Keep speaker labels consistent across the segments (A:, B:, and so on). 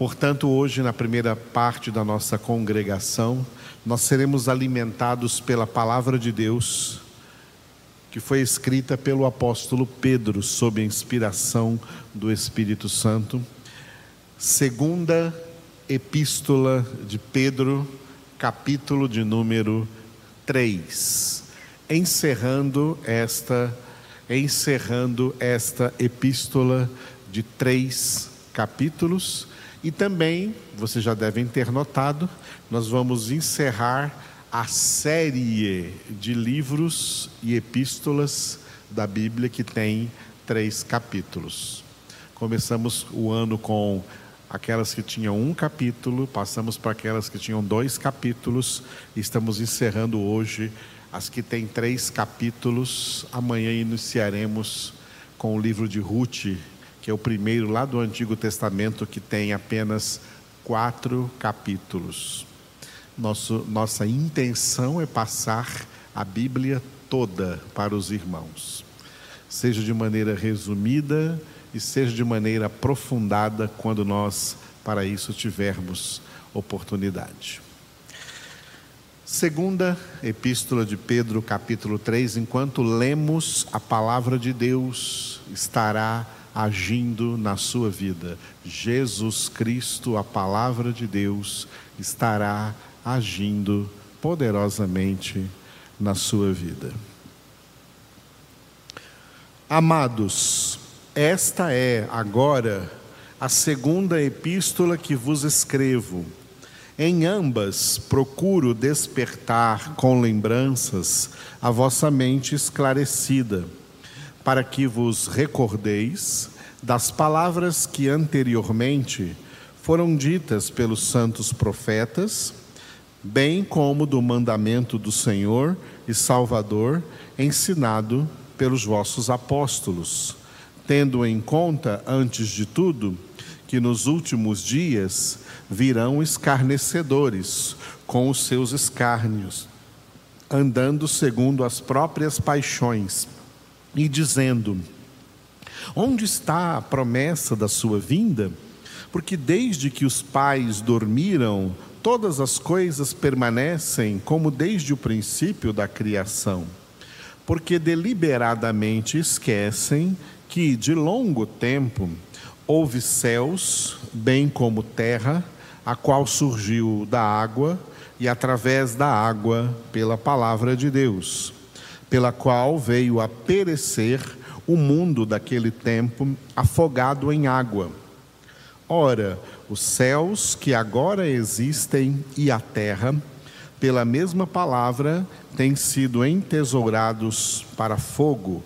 A: Portanto, hoje, na primeira parte da nossa congregação, nós seremos alimentados pela palavra de Deus, que foi escrita pelo apóstolo Pedro, sob a inspiração do Espírito Santo. Segunda Epístola de Pedro, capítulo de número 3. Encerrando esta encerrando esta epístola de três capítulos e também, vocês já devem ter notado, nós vamos encerrar a série de livros e epístolas da Bíblia que tem três capítulos. Começamos o ano com aquelas que tinham um capítulo, passamos para aquelas que tinham dois capítulos, e estamos encerrando hoje as que têm três capítulos. Amanhã iniciaremos com o livro de Ruth, que é o primeiro lá do Antigo Testamento que tem apenas quatro capítulos. Nosso, nossa intenção é passar a Bíblia toda para os irmãos, seja de maneira resumida e seja de maneira aprofundada quando nós, para isso, tivermos oportunidade. Segunda Epístola de Pedro, capítulo 3, enquanto lemos a palavra de Deus, estará agindo na sua vida. Jesus Cristo, a palavra de Deus, estará agindo poderosamente na sua vida. Amados, esta é agora a segunda epístola que vos escrevo. Em ambas procuro despertar com lembranças a vossa mente esclarecida para que vos recordeis das palavras que anteriormente foram ditas pelos santos profetas, bem como do mandamento do Senhor e Salvador ensinado pelos vossos apóstolos, tendo em conta, antes de tudo, que nos últimos dias virão escarnecedores com os seus escárnios, andando segundo as próprias paixões e dizendo: Onde está a promessa da sua vinda? Porque desde que os pais dormiram, todas as coisas permanecem como desde o princípio da criação. Porque deliberadamente esquecem que de longo tempo houve céus, bem como terra, a qual surgiu da água e através da água pela palavra de Deus pela qual veio a perecer o mundo daquele tempo afogado em água. Ora, os céus que agora existem e a terra, pela mesma palavra, têm sido entesourados para fogo,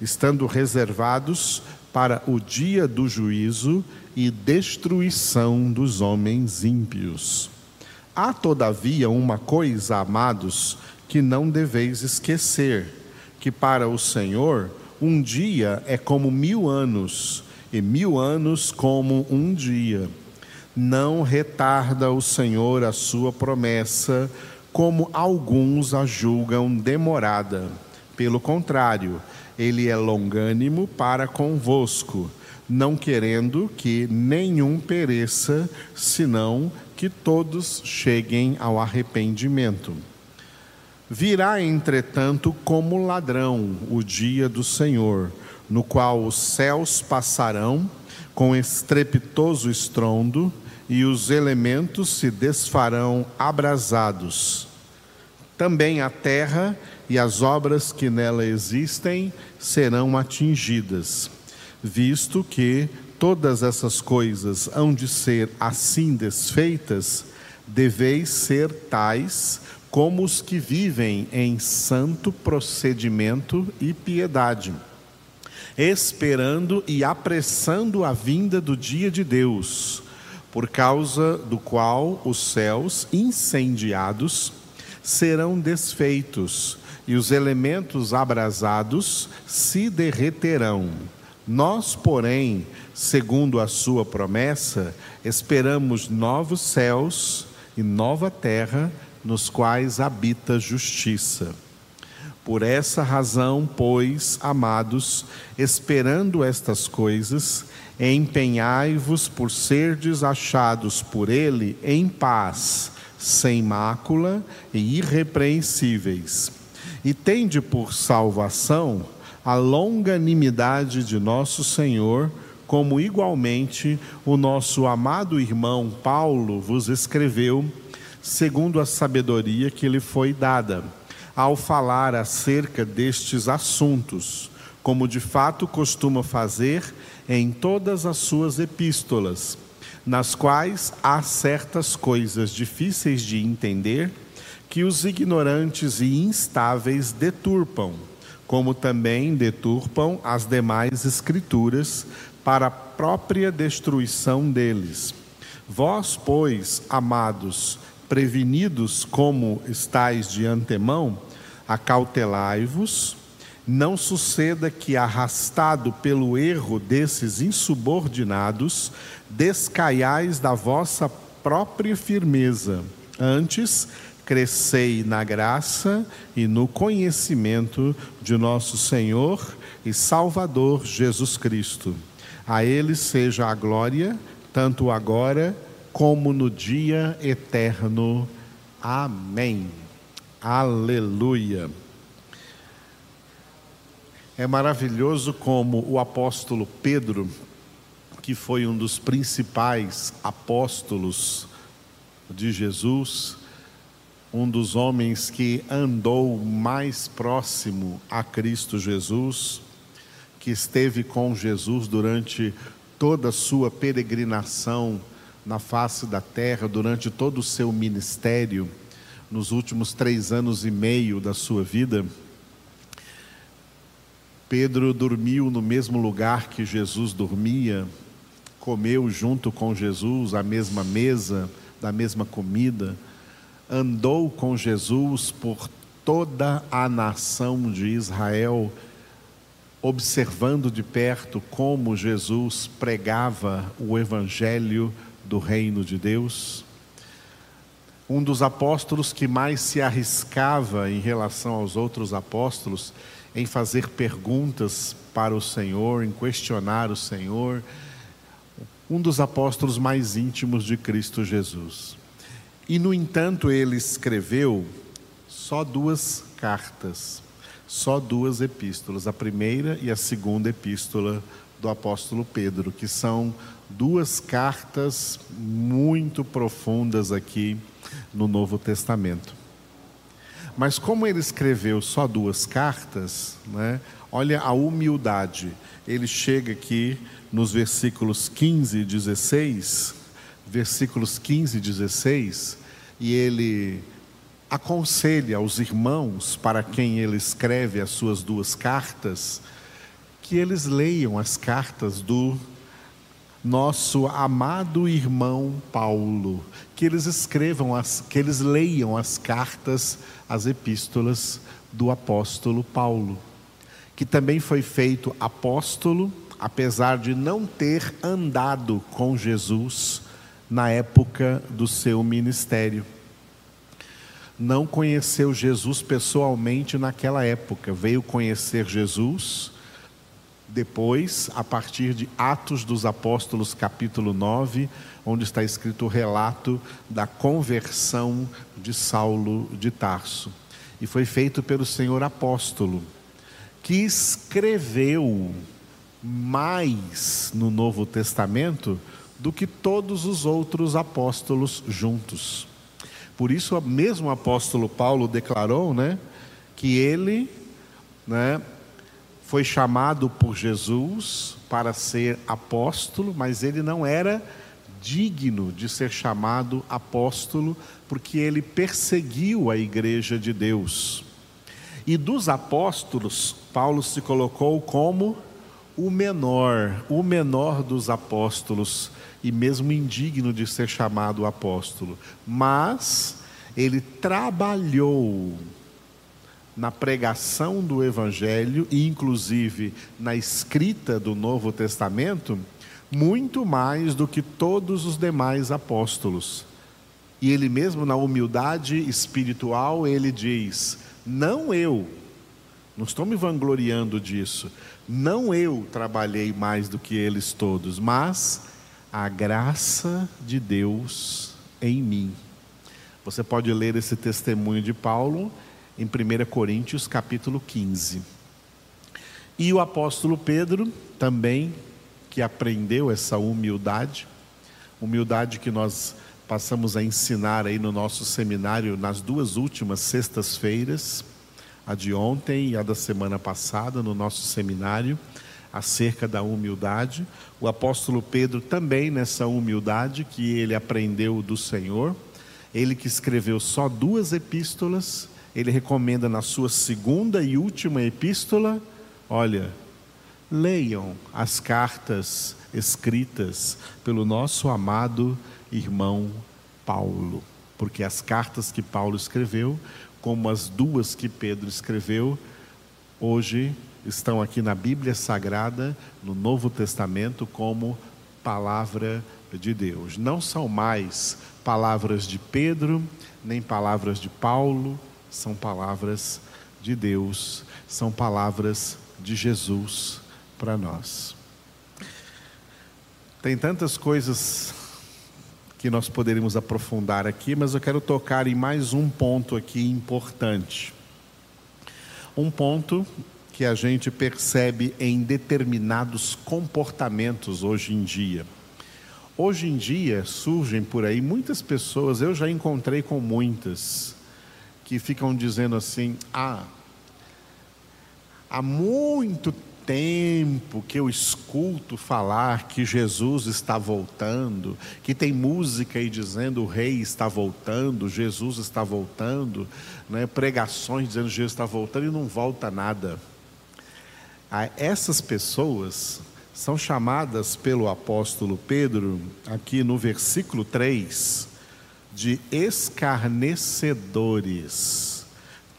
A: estando reservados para o dia do juízo e destruição dos homens ímpios. Há, todavia, uma coisa, amados, que não deveis esquecer: que para o Senhor um dia é como mil anos, e mil anos como um dia. Não retarda o Senhor a sua promessa, como alguns a julgam demorada. Pelo contrário, ele é longânimo para convosco, não querendo que nenhum pereça, senão que todos cheguem ao arrependimento. Virá, entretanto, como ladrão o dia do Senhor, no qual os céus passarão com estrepitoso estrondo e os elementos se desfarão abrasados. Também a terra e as obras que nela existem serão atingidas, visto que todas essas coisas hão de ser assim desfeitas, deveis ser tais como os que vivem em santo procedimento e piedade, esperando e apressando a vinda do dia de Deus, por causa do qual os céus incendiados serão desfeitos e os elementos abrasados se derreterão. Nós, porém, segundo a sua promessa, esperamos novos céus e nova terra nos quais habita justiça. Por essa razão, pois, amados, esperando estas coisas, empenhai-vos por serdes achados por ele em paz, sem mácula e irrepreensíveis. E tende por salvação a longanimidade de nosso Senhor, como igualmente o nosso amado irmão Paulo vos escreveu, segundo a sabedoria que lhe foi dada, ao falar acerca destes assuntos, como de fato costuma fazer em todas as suas epístolas, nas quais há certas coisas difíceis de entender que os ignorantes e instáveis deturpam, como também deturpam as demais escrituras para a própria destruição deles. Vós, pois, amados, prevenidos como estáis de antemão, acautelai-vos, não suceda que, arrastado pelo erro desses insubordinados, descaiais da vossa própria firmeza. Antes, crescei na graça e no conhecimento de nosso Senhor e Salvador Jesus Cristo. A Ele seja a glória, tanto agora como no dia eterno. Amém. Aleluia. É maravilhoso como o apóstolo Pedro, que foi um dos principais apóstolos de Jesus, um dos homens que andou mais próximo a Cristo Jesus, que esteve com Jesus durante toda a sua peregrinação na face da terra, durante todo o seu ministério, nos últimos três anos e meio da sua vida Pedro dormiu no mesmo lugar que Jesus dormia, comeu junto com Jesus a mesma mesa, da mesma comida, andou com Jesus por toda a nação de Israel, observando de perto como Jesus pregava o evangelho do reino de Deus. Um dos apóstolos que mais se arriscava em relação aos outros apóstolos em fazer perguntas para o Senhor, em questionar o Senhor, um dos apóstolos mais íntimos de Cristo Jesus. E, no entanto, ele escreveu só duas cartas, só duas epístolas, a primeira e a segunda epístola do apóstolo Pedro, que são duas cartas muito profundas aqui no Novo Testamento. Mas como ele escreveu só duas cartas, né, olha a humildade. Ele chega aqui nos versículos 15 e 16, versículos 15 e 16, e ele aconselha aos irmãos para quem ele escreve as suas duas cartas, que eles leiam as cartas do nosso amado irmão Paulo, que eles escrevam, as, que eles leiam as cartas, as epístolas do apóstolo Paulo, que também foi feito apóstolo, apesar de não ter andado com Jesus na época do seu ministério. Não conheceu Jesus pessoalmente naquela época, veio conhecer Jesus depois, a partir de Atos dos Apóstolos, capítulo 9, onde está escrito o relato da conversão de Saulo de Tarso. E foi feito pelo Senhor apóstolo, que escreveu mais no Novo Testamento do que todos os outros apóstolos juntos. Por isso, mesmo apóstolo Paulo declarou, né, que ele, né, foi chamado por Jesus para ser apóstolo, mas ele não era digno de ser chamado apóstolo, porque ele perseguiu a igreja de Deus. E dos apóstolos, Paulo se colocou como o menor, o menor dos apóstolos, e mesmo indigno de ser chamado apóstolo. Mas ele trabalhou na pregação do Evangelho e, inclusive, na escrita do Novo Testamento, muito mais do que todos os demais apóstolos. E ele mesmo, na humildade espiritual, ele diz: Não eu, Não estou me vangloriando disso. Não eu trabalhei mais do que eles todos, mas a graça de Deus em mim. Você pode ler esse testemunho de Paulo em 1 Coríntios capítulo 15. E o apóstolo Pedro também, que aprendeu essa humildade, humildade que nós passamos a ensinar aí no nosso seminário nas duas últimas sextas-feiras, a de ontem e a da semana passada, no nosso seminário, acerca da humildade. O apóstolo Pedro também nessa humildade que ele aprendeu do Senhor, ele que escreveu só duas epístolas, ele recomenda na sua segunda e última epístola, olha, leiam as cartas escritas pelo nosso amado irmão Paulo, porque as cartas que Paulo escreveu, como as duas que Pedro escreveu, hoje estão aqui na Bíblia Sagrada, no Novo Testamento, como palavra de Deus. Não são mais palavras de Pedro, nem palavras de Paulo, são palavras de Deus, são palavras de Jesus para nós. Tem tantas coisas que nós poderíamos aprofundar aqui, mas eu quero tocar em mais um ponto aqui importante. Um ponto que a gente percebe em determinados comportamentos hoje em dia. Hoje em dia surgem por aí muitas pessoas, eu já encontrei com muitas, que ficam dizendo assim: ah, há muito tempo que eu escuto falar que Jesus está voltando, que tem música aí dizendo o rei está voltando, Jesus está voltando, né? pregações dizendo Jesus está voltando e não volta nada. Essas pessoas são chamadas pelo apóstolo Pedro, aqui no versículo 3, de escarnecedores,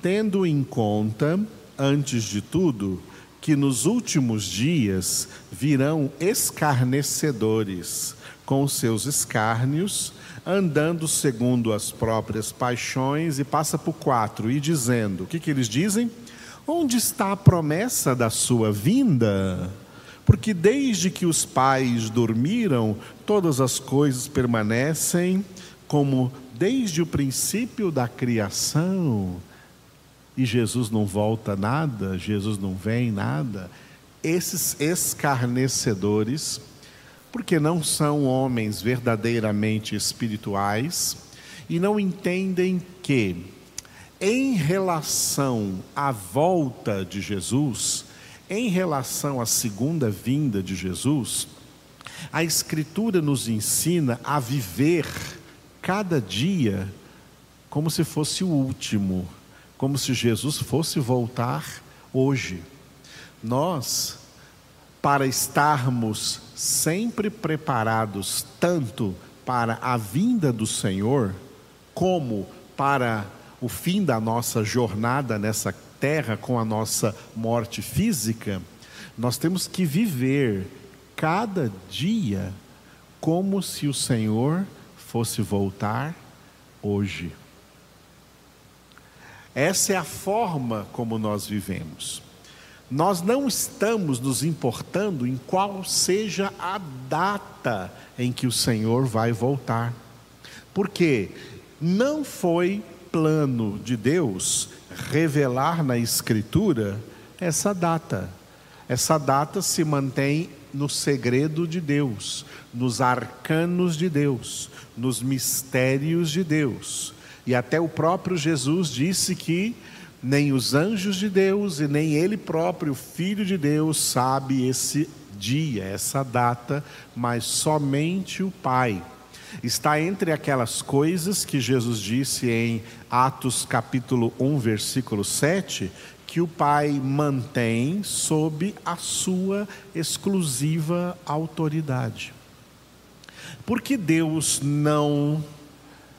A: tendo em conta, antes de tudo, que nos últimos dias virão escarnecedores com seus escárnios, andando segundo as próprias paixões, e passa por quatro, e dizendo: o que, que eles dizem? Onde está a promessa da sua vinda? Porque desde que os pais dormiram, todas as coisas permanecem como desde o princípio da criação e Jesus não volta nada, Jesus não vem nada, esses escarnecedores, porque não são homens verdadeiramente espirituais e não entendem que, em relação à volta de Jesus, em relação à segunda vinda de Jesus, a Escritura nos ensina a viver cada dia como se fosse o último como se Jesus fosse voltar hoje. Nós, para estarmos sempre preparados, tanto para a vinda do Senhor, como para o fim da nossa jornada nessa terra com a nossa morte física, nós temos que viver cada dia como se o Senhor fosse voltar hoje. Essa é a forma como nós vivemos. Nós não estamos nos importando em qual seja a data em que o Senhor vai voltar. Porque não foi plano de Deus revelar na Escritura essa data. Essa data se mantém no segredo de Deus, nos arcanos de Deus, nos mistérios de Deus. E até o próprio Jesus disse que nem os anjos de Deus e nem ele próprio, filho de Deus, sabe esse dia, essa data, mas somente o Pai. Está entre aquelas coisas que Jesus disse em Atos capítulo 1, versículo 7, que o Pai mantém sob a sua exclusiva autoridade. Porque Deus não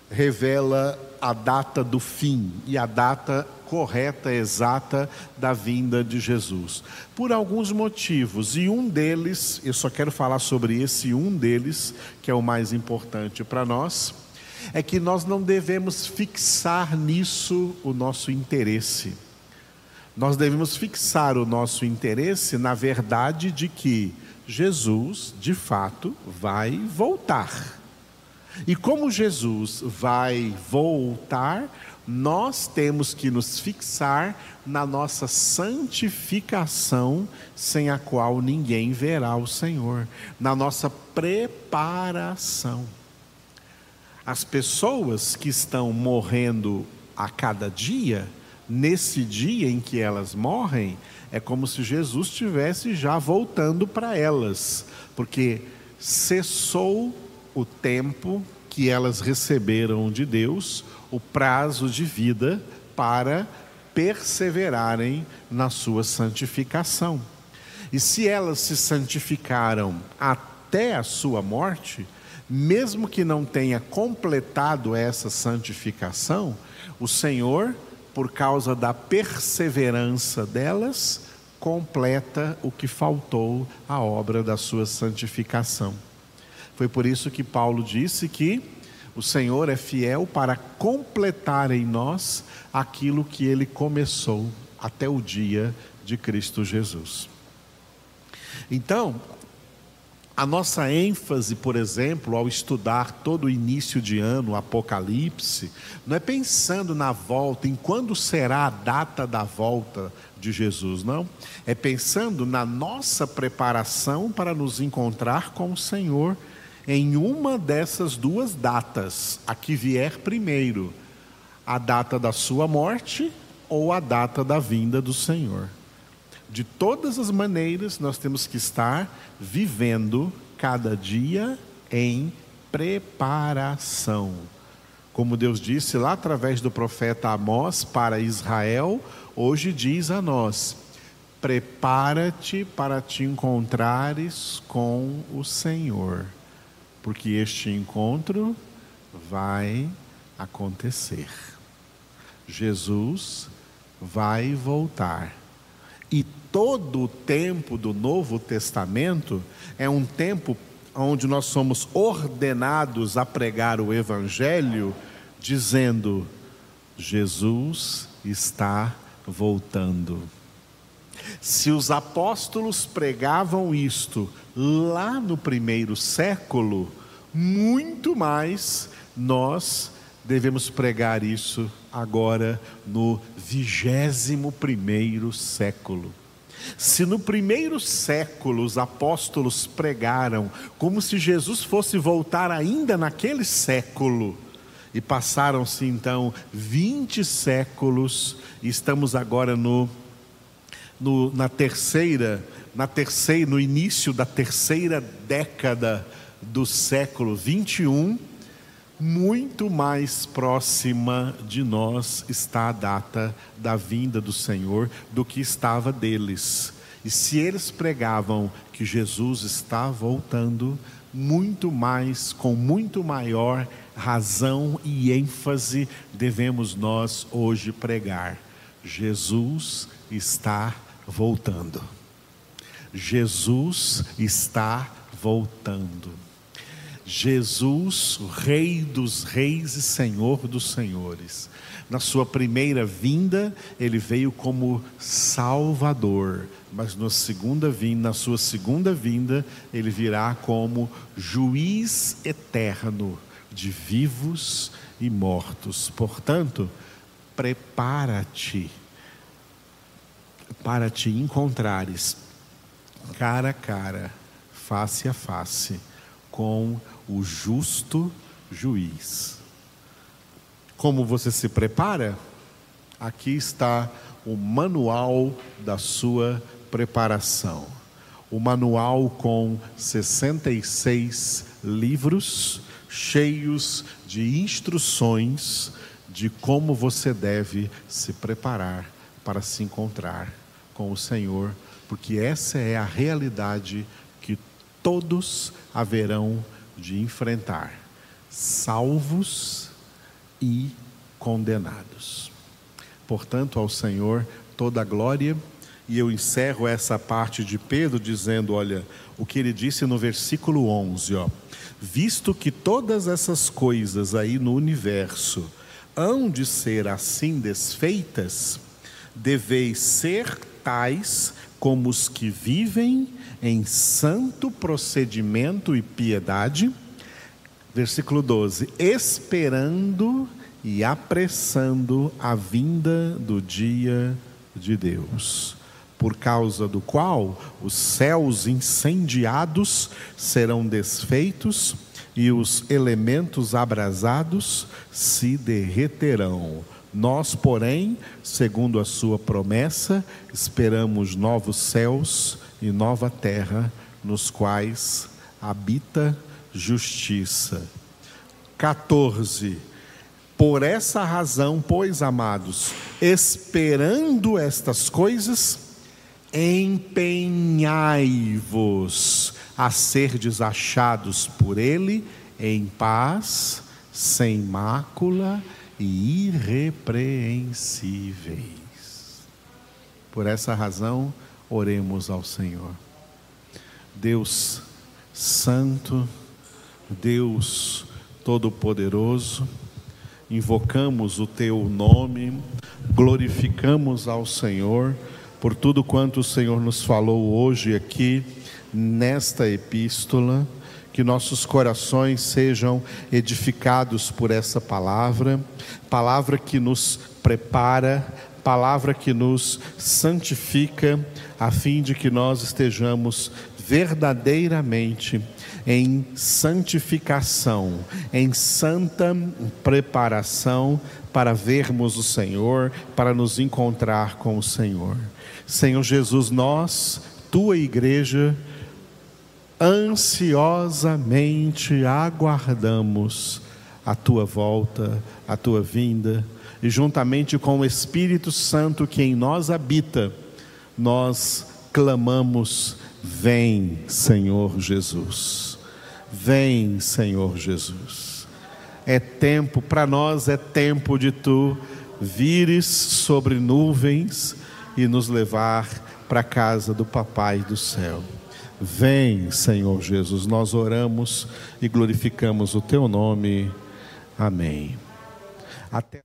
A: revela a data do fim e a data correta, exata da vinda de Jesus. Por alguns motivos, e um deles, eu só quero falar sobre esse um deles, que é o mais importante para nós, é que nós não devemos fixar nisso o nosso interesse. Nós devemos fixar o nosso interesse na verdade de que Jesus, de fato, vai voltar. E como Jesus vai voltar, nós temos que nos fixar na nossa santificação, sem a qual ninguém verá o Senhor, na nossa preparação. As pessoas que estão morrendo a cada dia, nesse dia em que elas morrem, é como se Jesus estivesse já voltando para elas, porque cessou o tempo que elas receberam de Deus, o prazo de vida para perseverarem na sua santificação. E se elas se santificaram até a sua morte, mesmo que não tenha completado essa santificação, o Senhor, por causa da perseverança delas, completa o que faltou à obra da sua santificação. Foi por isso que Paulo disse que o Senhor é fiel para completar em nós aquilo que ele começou até o dia de Cristo Jesus. Então, a nossa ênfase, por exemplo, ao estudar todo o início de ano, o Apocalipse, não é pensando na volta, em quando será a data da volta de Jesus, não. É pensando na nossa preparação para nos encontrar com o Senhor em uma dessas duas datas, a que vier primeiro, a data da sua morte ou a data da vinda do Senhor. De todas as maneiras, nós temos que estar vivendo cada dia em preparação. Como Deus disse lá através do profeta Amós para Israel, hoje diz a nós: prepara-te para te encontrares com o Senhor porque este encontro vai acontecer. Jesus vai voltar. E todo o tempo do Novo Testamento é um tempo onde nós somos ordenados a pregar o Evangelho, dizendo: Jesus está voltando. Se os apóstolos pregavam isto lá no primeiro século, muito mais nós devemos pregar isso agora no vigésimo primeiro século. Se no primeiro século os apóstolos pregaram como se Jesus fosse voltar ainda naquele século, e passaram-se então 20 séculos, e estamos agora no no, na terceira, na terceira, no início da terceira década do século 21, muito mais próxima de nós está a data da vinda do Senhor do que estava deles. E se eles pregavam que Jesus está voltando, muito mais, com muito maior razão e ênfase, devemos nós hoje pregar: Jesus está voltando voltando. Jesus está voltando. Jesus, Rei dos Reis e Senhor dos Senhores. Na sua primeira vinda, ele veio como Salvador, mas na segunda vinda, na sua segunda vinda, ele virá como juiz eterno de vivos e mortos. Portanto, prepara-te para te encontrares cara a cara, face a face, com o justo juiz. Como você se prepara? Aqui está o manual da sua preparação. O manual com 66 livros cheios de instruções de como você deve se preparar para se encontrar com o Senhor, porque essa é a realidade que todos haverão de enfrentar, salvos e condenados. Portanto, ao Senhor toda a glória, e eu encerro essa parte de Pedro dizendo, olha, o que ele disse no versículo 11, ó, visto que todas essas coisas aí no universo hão de ser assim desfeitas, deveis ser tais como os que vivem em santo procedimento e piedade. Versículo 12: esperando e apressando a vinda do dia de Deus, por causa do qual os céus incendiados serão desfeitos e os elementos abrasados se derreterão. Nós, porém, segundo a sua promessa, esperamos novos céus e nova terra, nos quais habita justiça. 14. Por essa razão, pois, amados, esperando estas coisas, empenhai-vos a ser desachados por Ele em paz, sem mácula e irrepreensíveis. Por essa razão, oremos ao Senhor. Deus Santo, Deus Todo-Poderoso, invocamos o Teu nome, glorificamos ao Senhor por tudo quanto o Senhor nos falou hoje aqui nesta epístola, que nossos corações sejam edificados por essa palavra, palavra que nos prepara, palavra que nos santifica, a fim de que nós estejamos verdadeiramente em santificação, em santa preparação para vermos o Senhor, para nos encontrar com o Senhor. Senhor Jesus, nós, tua igreja, ansiosamente aguardamos a tua volta, a tua vinda, e juntamente com o Espírito Santo que em nós habita, nós clamamos: Vem, Senhor Jesus. Vem, Senhor Jesus. É tempo, para nós é tempo de tu vires sobre nuvens e nos levar para a casa do Papai do céu. Vem, Senhor Jesus, nós oramos e glorificamos o teu nome. Amém. Até